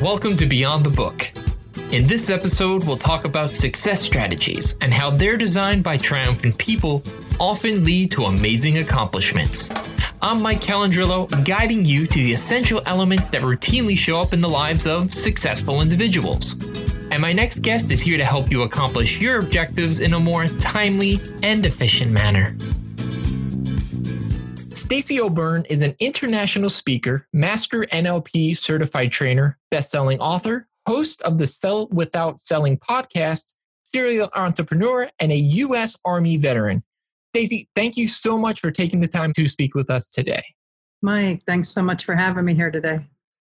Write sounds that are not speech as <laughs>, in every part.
Welcome to Beyond the Book. In this episode, we'll talk about success strategies and how they're designed by triumphant people often lead to amazing accomplishments. I'm Mike Calandrillo, guiding you to the essential elements that routinely show up in the lives of successful individuals. And my next guest is here to help you accomplish your objectives in a more timely and efficient manner. Stacey O'Byrne is an international speaker, master NLP certified trainer, best-selling author, host of the Sell Without Selling podcast, serial entrepreneur, and a U.S. Army veteran. Stacey, thank you so much for taking the time to speak with us today. Mike, thanks so much for having me here today.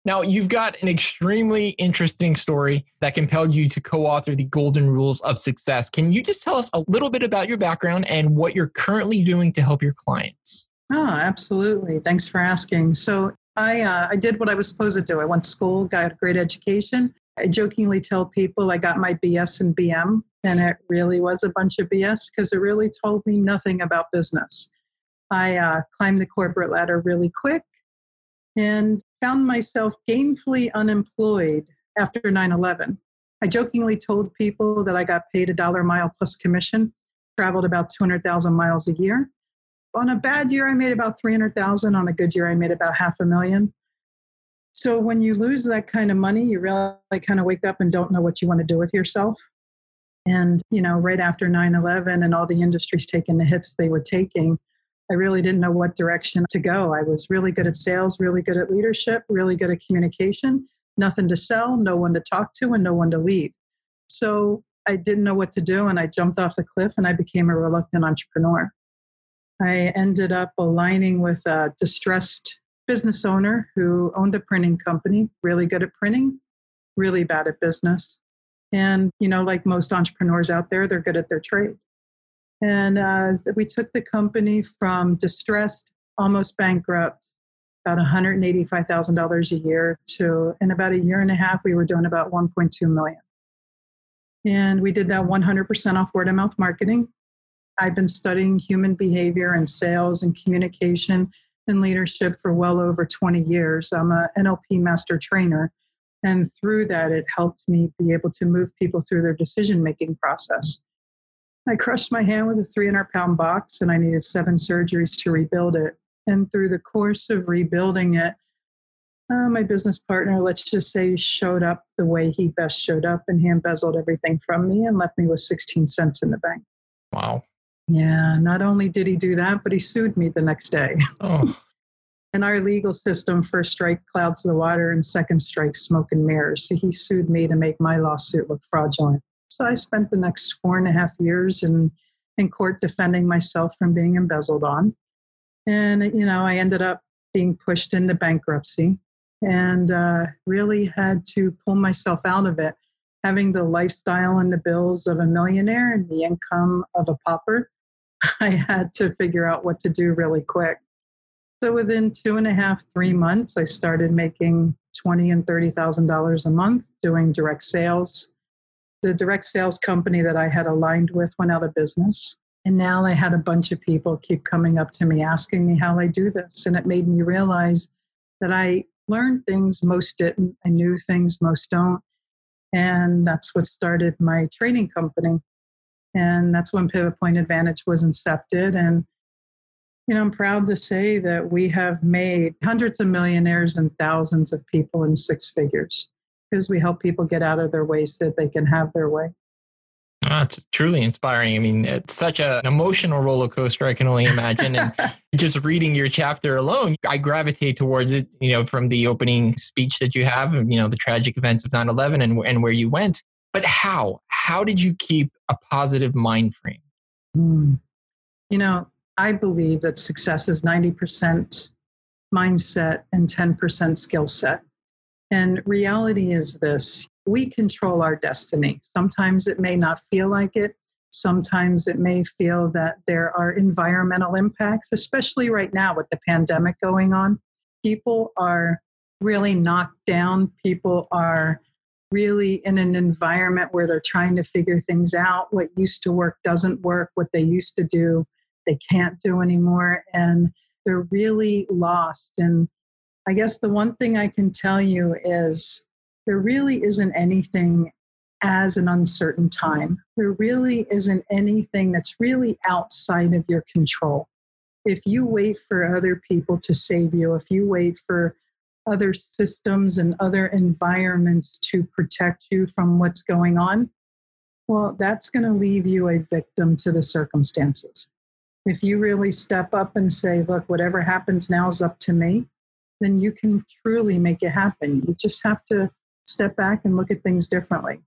Now, you've got an extremely interesting story that compelled you to co author the Golden Rules of Success. Can you just tell us a little bit about your background and what you're currently doing to help your clients? Oh, absolutely. Thanks for asking. So, I, uh, I did what I was supposed to do. I went to school, got a great education. I jokingly tell people I got my BS and BM, and it really was a bunch of BS because it really told me nothing about business. I uh, climbed the corporate ladder really quick and found myself gainfully unemployed after 9 11. I jokingly told people that I got paid a dollar a mile plus commission, traveled about 200,000 miles a year. On a bad year, I made about 300,000. On a good year, I made about half a million. So when you lose that kind of money, you really kind of wake up and don't know what you want to do with yourself. And, you know, right after 9 11 and all the industries taking the hits they were taking, I really didn't know what direction to go. I was really good at sales, really good at leadership, really good at communication, nothing to sell, no one to talk to, and no one to lead. So I didn't know what to do, and I jumped off the cliff and I became a reluctant entrepreneur. I ended up aligning with a distressed business owner who owned a printing company, really good at printing, really bad at business. And, you know, like most entrepreneurs out there, they're good at their trade. And uh, we took the company from distressed, almost bankrupt, about $185,000 a year to, in about a year and a half, we were doing about 1.2 million. And we did that 100% off word of mouth marketing. I've been studying human behavior and sales and communication and leadership for well over 20 years. I'm a NLP master trainer. And through that, it helped me be able to move people through their decision making process. I crushed my hand with a 300 pound box and I needed seven surgeries to rebuild it. And through the course of rebuilding it, uh, my business partner, let's just say, showed up the way he best showed up and he embezzled everything from me and left me with 16 cents in the bank. Wow. Yeah, not only did he do that, but he sued me the next day. <laughs> Oh. In our legal system, first strike clouds the water and second strike smoke and mirrors. So he sued me to make my lawsuit look fraudulent. So I spent the next four and a half years in, in court defending myself from being embezzled on. And, you know, I ended up being pushed into bankruptcy and uh, really had to pull myself out of it. Having the lifestyle and the bills of a millionaire and the income of a pauper <laughs> I had to figure out what to do really quick. So within two and a half, three months, I started making twenty and thirty thousand dollars a month doing direct sales. The direct sales company that I had aligned with went out of business. And now I had a bunch of people keep coming up to me asking me how I do this. And it made me realize that I learned things most didn't. I knew things most don't. And that's what started my training company. And that's when Pivot Point Advantage was incepted. And, you know, I'm proud to say that we have made hundreds of millionaires and thousands of people in six figures because we help people get out of their way so that they can have their way. Oh, it's truly inspiring. I mean, it's such a, an emotional roller coaster, I can only imagine. And <laughs> just reading your chapter alone, I gravitate towards it, you know, from the opening speech that you have, you know, the tragic events of 9 11 and, and where you went. But how? How did you keep a positive mind frame? Mm. You know, I believe that success is 90% mindset and 10% skill set. And reality is this we control our destiny. Sometimes it may not feel like it. Sometimes it may feel that there are environmental impacts, especially right now with the pandemic going on. People are really knocked down. People are really in an environment where they're trying to figure things out. What used to work doesn't work. What they used to do, they can't do anymore. And they're really lost. And I guess the one thing I can tell you is there really isn't anything as an uncertain time. There really isn't anything that's really outside of your control. If you wait for other people to save you, if you wait for other systems and other environments to protect you from what's going on, well, that's going to leave you a victim to the circumstances. If you really step up and say, look, whatever happens now is up to me, then you can truly make it happen. You just have to step back and look at things differently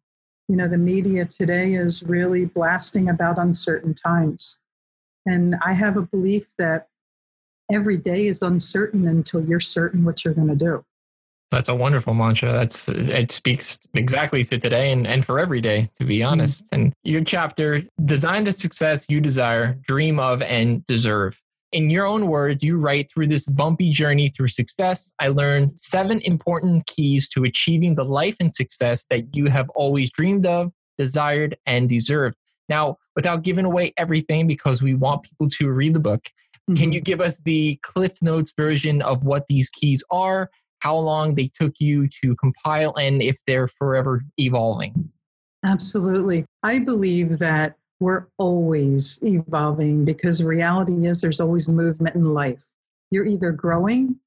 you know, the media today is really blasting about uncertain times. And I have a belief that every day is uncertain until you're certain what you're going to do. That's a wonderful mantra. That's it speaks exactly to today and, and for every day, to be mm-hmm. honest. Mm-hmm. And your chapter, design the success you desire, dream of, and deserve in your own words, you write through this bumpy journey through success, I learned seven important keys to achieving the life and success that you have always dreamed of, desired, and deserved. Now, without giving away everything, because we want people to read the book, mm-hmm. can you give us the Cliff Notes version of what these keys are, how long they took you to compile, and if they're forever evolving? Absolutely. I believe that we're always evolving because reality is there's always movement in life. You're either growing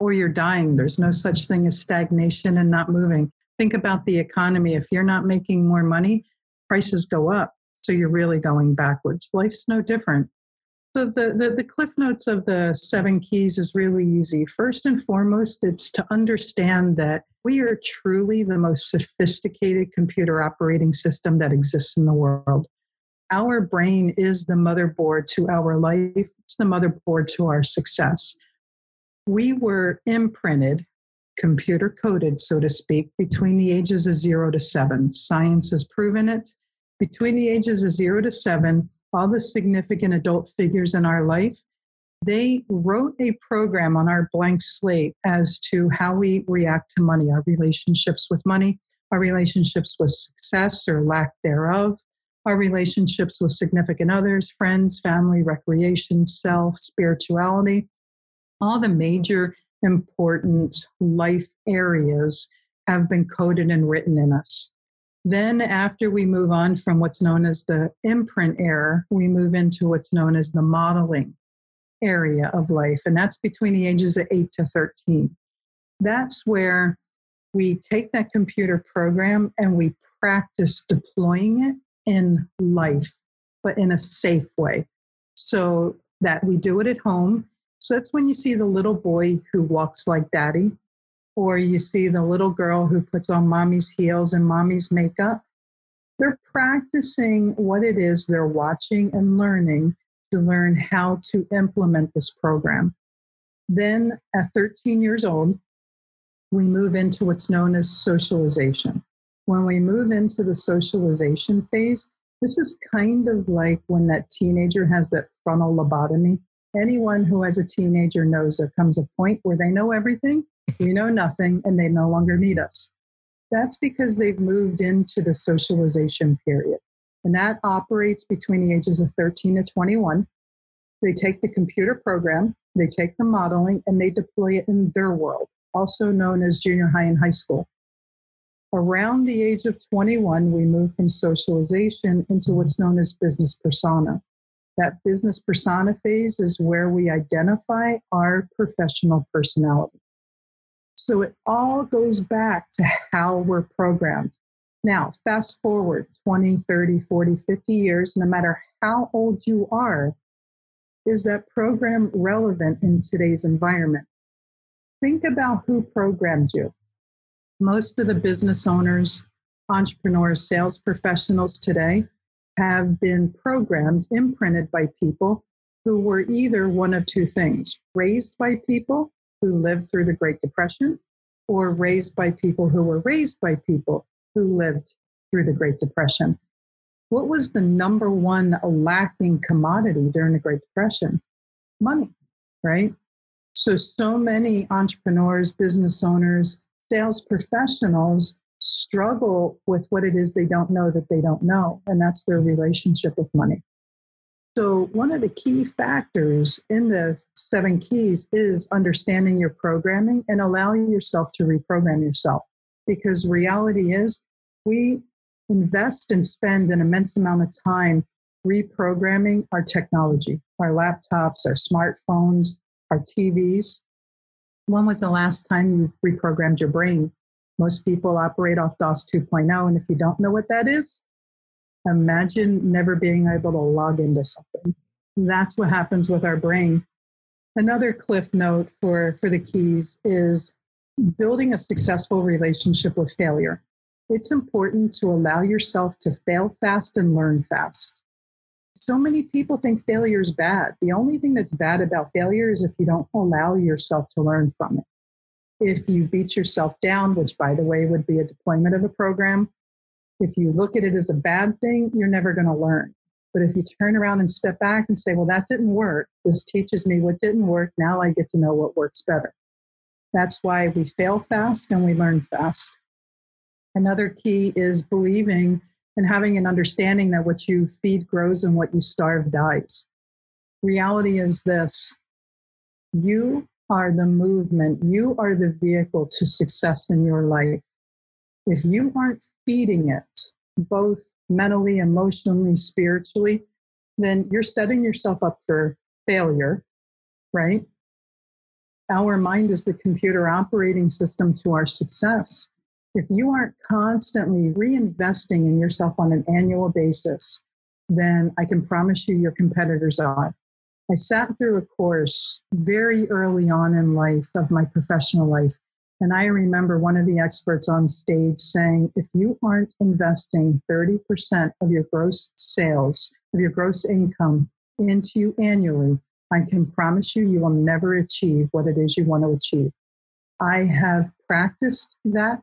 or you're dying. There's no such thing as stagnation and not moving. Think about the economy. If you're not making more money, prices go up. So you're really going backwards. Life's no different. So the, the, the cliff notes of the seven keys is really easy. First and foremost, it's to understand that we are truly the most sophisticated computer operating system that exists in the world our brain is the motherboard to our life, it's the motherboard to our success. We were imprinted, computer coded, so to speak, between the ages of zero to seven. Science has proven it. Between the ages of zero to seven, all the significant adult figures in our life, they wrote a program on our blank slate as to how we react to money, our relationships with money, our relationships with success or lack thereof, our relationships with significant others, friends, family, recreation, self, spirituality, all the major important life areas have been coded and written in us. Then, after we move on from what's known as the imprint era, we move into what's known as the modeling area of life, and that's between the ages of 8 to 13. That's where we take that computer program and we practice deploying it in life, but in a safe way. So that we do it at home. So that's when you see the little boy who walks like daddy, or you see the little girl who puts on mommy's heels and mommy's makeup. They're practicing what it is they're watching and learning to learn how to implement this program. Then at 13 years old, we move into what's known as socialization when we move into the socialization phase, this is kind of like when that teenager has that frontal lobotomy. Anyone who has a teenager knows there comes a point where they know everything, we know nothing, and they no longer need us. That's because they've moved into the socialization period. And that operates between the ages of 13 to 21. They take the computer program, they take the modeling, and they deploy it in their world, also known as junior high and high school. Around the age of 21, we move from socialization into what's known as business persona. That business persona phase is where we identify our professional personality. So it all goes back to how we're programmed. Now, fast forward 20, 30, 40, 50 years, no matter how old you are, is that program relevant in today's environment? Think about who programmed you most of the business owners, entrepreneurs, sales professionals today have been programmed, imprinted by people who were either one of two things raised by people who lived through the Great Depression, or raised by people who were raised by people who lived through the Great Depression. What was the number one lacking commodity during the Great Depression? Money, right? So, so many entrepreneurs, business owners, sales professionals struggle with what it is they don't know that they don't know, and that's their relationship with money. So, one of the key factors in the seven keys is understanding your programming and allowing yourself to reprogram yourself. because reality is we invest and spend an immense amount of time reprogramming our technology, our laptops, our smartphones, our TVs. When was the last time you reprogrammed your brain? Most people operate off DOS 2.0, and if you don't know what that is, imagine never being able to log into something. That's what happens with our brain. Another cliff note for, for the keys is building a successful relationship with failure. It's important to allow yourself to fail fast and learn fast. So many people think failure is bad. The only thing that's bad about failure is if you don't allow yourself to learn from it. If you beat yourself down, which by the way would be a deployment of a program, if you look at it as a bad thing, you're never going to learn. But if you turn around and step back and say, well, that didn't work, this teaches me what didn't work, now I get to know what works better. That's why we fail fast and we learn fast. Another key is believing and having an understanding that what you feed grows and what you starve dies. Reality is this you are the movement, you are the vehicle to success in your life. If you aren't feeding it, both mentally, emotionally, spiritually, then you're setting yourself up for failure, right? Our mind is the computer operating system to our success. If you aren't constantly reinvesting in yourself on an annual basis, then I can promise you your competitors are. I sat through a course very early on in life of my professional life and I remember one of the experts on stage saying, if you aren't investing 30% of your gross sales, of your gross income into you annually, I can promise you, you will never achieve what it is you want to achieve. I have practiced that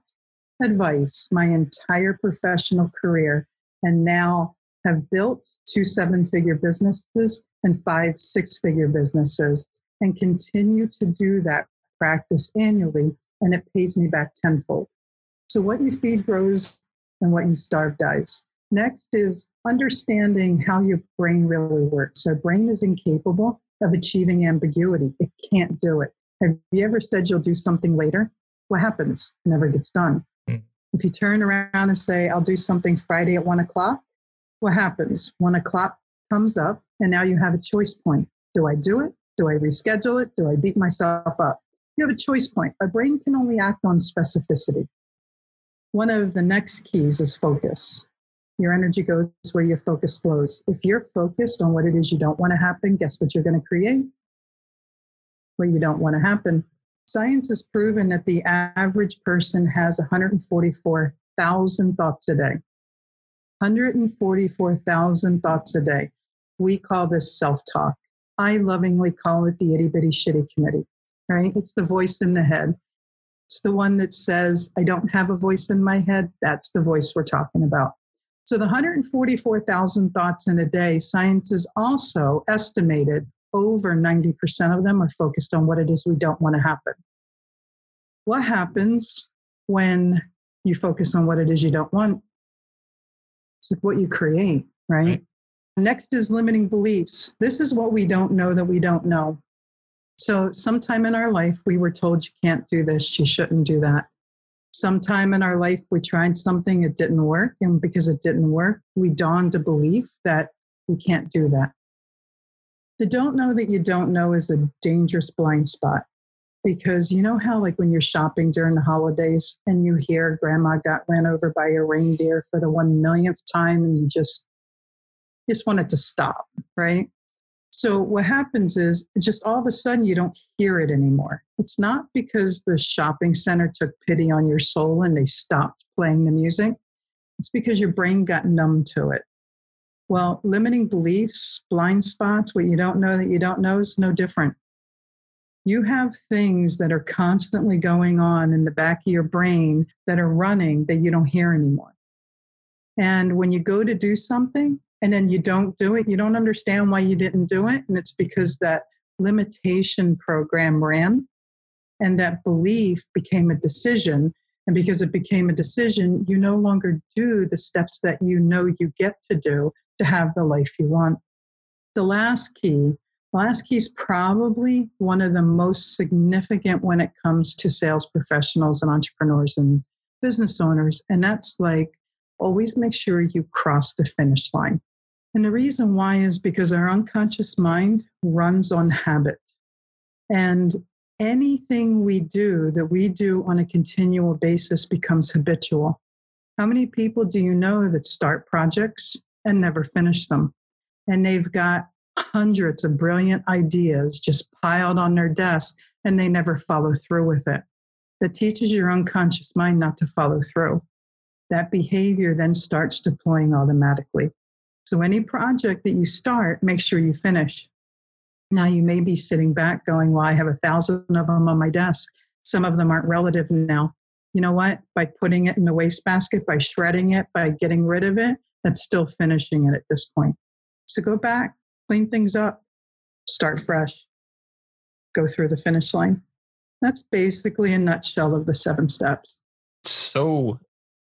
advice my entire professional career and now have built two seven figure businesses and five six figure businesses and continue to do that practice annually and it pays me back tenfold. So, what you feed grows and what you starve dies. Next is understanding how your brain really works. Our brain is incapable of achieving ambiguity, it can't do it. Have you ever said you'll do something later? What happens? It never gets done. Mm. If you turn around and say, I'll do something Friday at one o'clock, what happens? One o'clock comes up, and now you have a choice point. Do I do it? Do I reschedule it? Do I beat myself up? You have a choice point. Our brain can only act on specificity. One of the next keys is focus. Your energy goes where your focus flows. If you're focused on what it is you don't want to happen, guess what you're going to create? What you don't want to happen. Science has proven that the average person has 144,000 thoughts a day. 144,000 thoughts a day. We call this self talk. I lovingly call it the itty bitty shitty committee right? It's the voice in the head. It's the one that says, I don't have a voice in my head. That's the voice we're talking about. So, the 144,000 thoughts in a day, science has also estimated over 90% of them are focused on what it is we don't want to happen. What happens when you focus on what it is you don't want? It's what you create, right? right? Next is limiting beliefs. This is what we don't know that we don't know. So, sometime in our life, we were told you can't do this, you shouldn't do that. Sometime in our life, we tried something, it didn't work. And because it didn't work, we dawned a belief that we can't do that. The don't know that you don't know is a dangerous blind spot because you know how, like, when you're shopping during the holidays and you hear grandma got ran over by a reindeer for the one millionth time and you just, just want it to stop, right? So what happens is just all of a sudden you don't hear it anymore. It's not because the shopping center took pity on your soul and they stopped playing the music. It's because your brain got numb to it. Well, limiting beliefs, blind spots, what you don't know that you don't know is no different. You have things that are constantly going on in the back of your brain that are running that you don't hear anymore. And when you go to do something, and then you don't do it, you don't understand why you didn't do it. And it's because that limitation program ran and that belief became a decision. And because it became a decision, you no longer do the steps that you know you get to do to have the life you want. The last key, last key is probably one of the most significant when it comes to sales professionals and entrepreneurs. And business owners. And that's like always make sure you cross the finish line. And the reason why is because our unconscious mind runs on habit. And anything we do that we do on a continual basis becomes habitual. How many people do you know that start projects and never finish them? And they've got hundreds of brilliant ideas just piled on their desk and they never follow through with it. That teaches your unconscious mind not to follow through. That behavior then starts deploying automatically. So, any project that you start, make sure you finish. Now, you may be sitting back going, Well, I have a thousand of them on my desk. Some of them aren't relative now. You know what? By putting it in the wastebasket, by shredding it, by getting rid of it, that's still finishing it at this point. So, go back, clean things up, start fresh, go through the finish line. That's basically a nutshell of the seven steps. So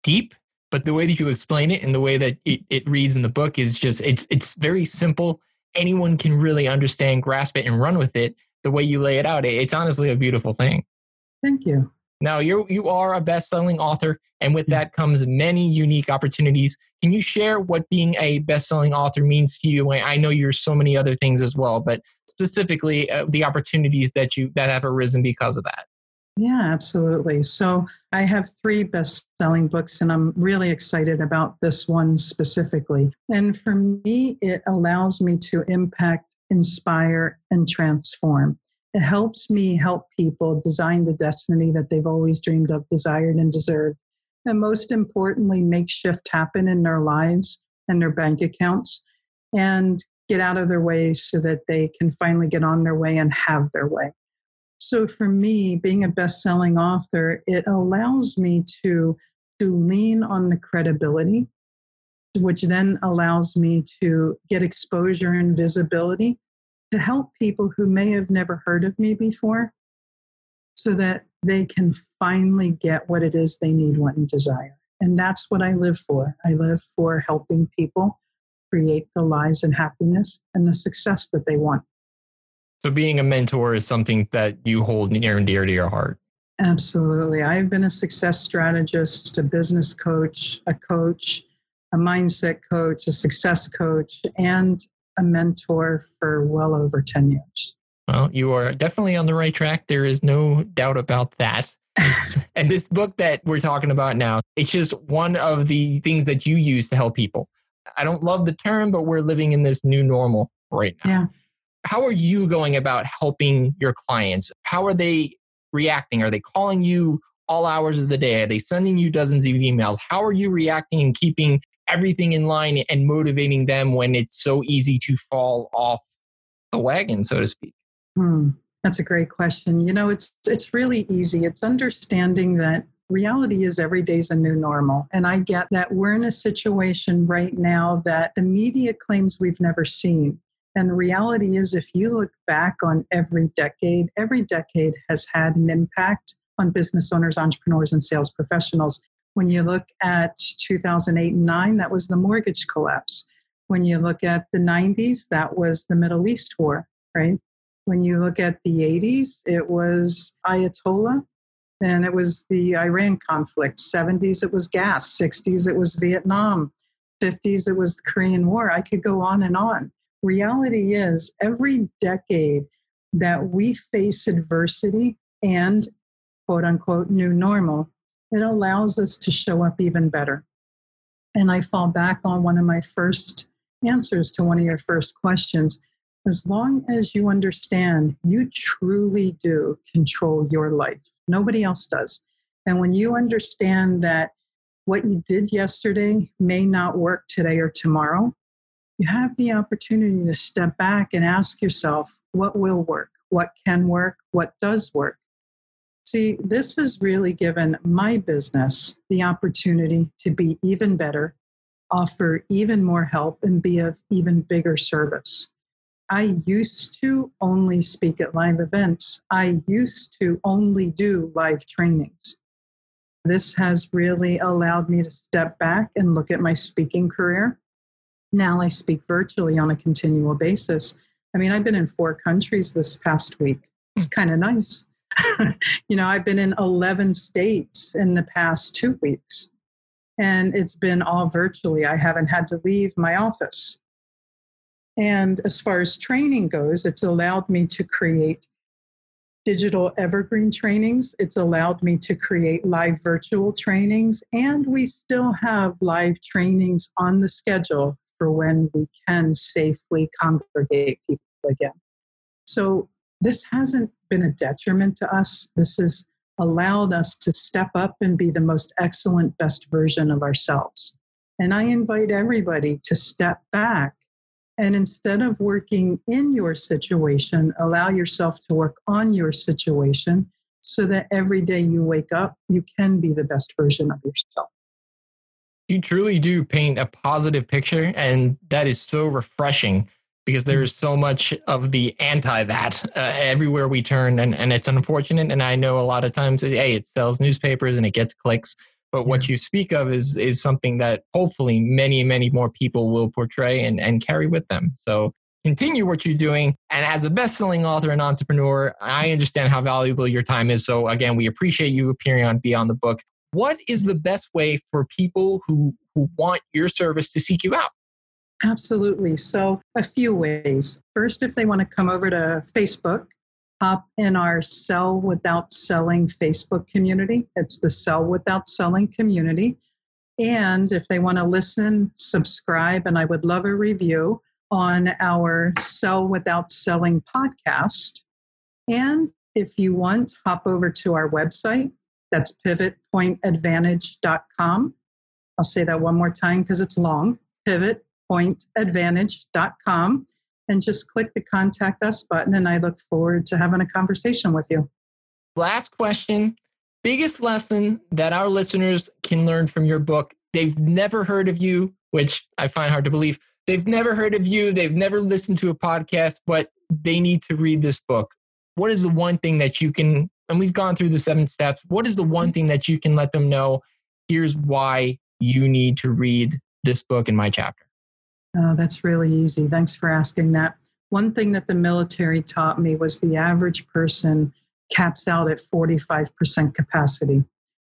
deep, but the way that you explain it and the way that it, it reads in the book is just it's it's very simple. Anyone can really understand, grasp it, and run with it. The way you lay it out, it's honestly a beautiful thing. Thank you. Now you you are a best-selling author, and with that comes many unique opportunities. Can you share what being a best-selling author means to you? I know you're so many other things as well, but specifically uh, the opportunities that you that have arisen because of that. Yeah, absolutely. So I have three best-selling books, and I'm really excited about this one specifically. And for me, it allows me to impact, inspire, and transform. It helps me help people design the destiny that they've always dreamed of, desired, and deserved. And most importantly, make shift happen in their lives and their bank accounts and get out of their way so that they can finally get on their way and have their way. So for me, being a best-selling author, it allows me to to lean on the credibility, which then allows me to get exposure and visibility to help people who may have never heard of me before so that they can finally get what it is they need, want, and desire. And that's what I live for. I live for helping people create the lives and happiness and the success that they want. So, being a mentor is something that you hold near and dear to your heart. Absolutely. I've been a success strategist, a business coach, a coach, a mindset coach, a success coach, and a mentor for well over 10 years. Well, you are definitely on the right track. There is no doubt about that. <laughs> and this book that we're talking about now, it's just one of the things that you use to help people. I don't love the term, but we're living in this new normal right now. Yeah. How are you going about helping your clients? How are they reacting? Are they calling you all hours of the day? Are they sending you dozens of emails? How are you reacting and keeping everything in line and motivating them when it's so easy to fall off the wagon, so to speak? Hmm. That's a great question. You know, it's it's really easy. It's understanding that reality is every day is a new normal. And I get that we're in a situation right now that the media claims we've never seen. And reality is, if you look back on every decade, every decade has had an impact on business owners, entrepreneurs, and sales professionals. When you look at 2008 and 9, that was the mortgage collapse. When you look at the 90s, that was the Middle East war, right? When you look at the 80s, it was Ayatollah and it was the Iran conflict. 70s, it was gas. 60s, it was Vietnam. 50s, it was the Korean War. I could go on and on. Reality is, every decade that we face adversity and quote unquote new normal, it allows us to show up even better. And I fall back on one of my first answers to one of your first questions. As long as you understand you truly do control your life, Nobody else does. And when you understand that what you did yesterday may not work today or tomorrow, you have the opportunity to step back and ask yourself what will work, what can work, what does work. See, this has really given my business the opportunity to be even better, offer even more help, and be of even bigger service. I used to only speak at live events. I used to only do live trainings. This has really allowed me to step back and look at my speaking career. Now I speak virtually on a continual basis. I mean, I've been in four countries this past week. It's hmm. kind of nice. <laughs> you know, I've been in 11 states in the past two weeks, and it's been all virtually. I haven't had to leave my office. And as far as training goes, it's allowed me to create digital evergreen trainings. It's allowed me to create live virtual trainings, and we still have live trainings on the schedule for when we can safely congregate people again. So, this hasn't been a detriment to us. This has allowed us to step up and be the most excellent, best version of ourselves. And I invite everybody to step back and instead of working in your situation, allow yourself to work on your situation so that every day you wake up, you can be the best version of yourself. You truly do paint a positive picture, and that is so refreshing because mm-hmm. there's so much of the anti that uh, everywhere we turn, and, and it's unfortunate. And I know a lot of times, hey, it sells newspapers and it gets clicks, but what you speak of is is something that hopefully many many more people will portray and, and carry with them so continue what you're doing and as a best-selling author and entrepreneur i understand how valuable your time is so again we appreciate you appearing on beyond the book what is the best way for people who who want your service to seek you out Absolutely. So, a few ways. First, if they want to come over to Facebook, hop in our Sell Without Selling Facebook community. It's the Sell Without Selling community. And if they want to listen, subscribe, and I would love a review on our Sell Without Selling podcast. And if you want, hop over to our website. That's pivotpointadvantage.com. I'll say that one more time because it's long pivotpointadvantage.com and just click the contact us button. And I look forward to having a conversation with you. Last question biggest lesson that our listeners can learn from your book. They've never heard of you, which I find hard to believe. They've never heard of you, they've never listened to a podcast, but they need to read this book. What is the one thing that you can, and we've gone through the seven steps, what is the one thing that you can let them know? Here's why you need to read this book in my chapter. Oh, that's really easy. Thanks for asking that. One thing that the military taught me was the average person caps out at 45% capacity,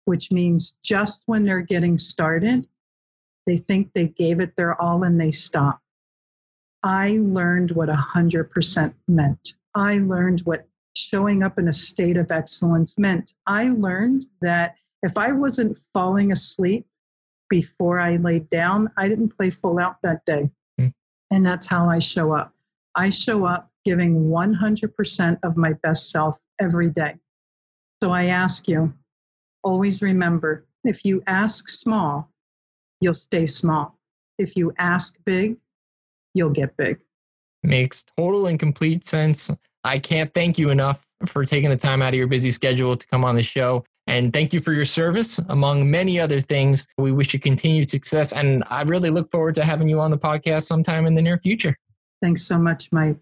which means just when they're getting started, they think they gave it their all and they stop. I learned what 100% meant. I learned what showing up in a state of excellence meant. I learned that if I wasn't falling asleep before I laid down, I didn't play full out that day. Hmm. And that's how I show up. I show up giving 100% of my best self every day. So I ask you, always remember if you ask small, you'll stay small. If you ask big, you'll get big. Makes total and complete sense. I can't thank you enough for taking the time out of your busy schedule to come on the show. And thank you for your service, among many other things. We wish you continued success. And I really look forward to having you on the podcast sometime in the near future. Thanks so much, Mike.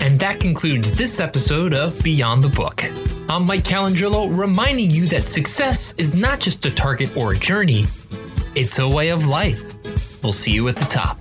And that concludes this episode of Beyond the Book. I'm Mike Calandrillo, reminding you that success is not just a target or a journey, it's a way of life. We'll see you at the top.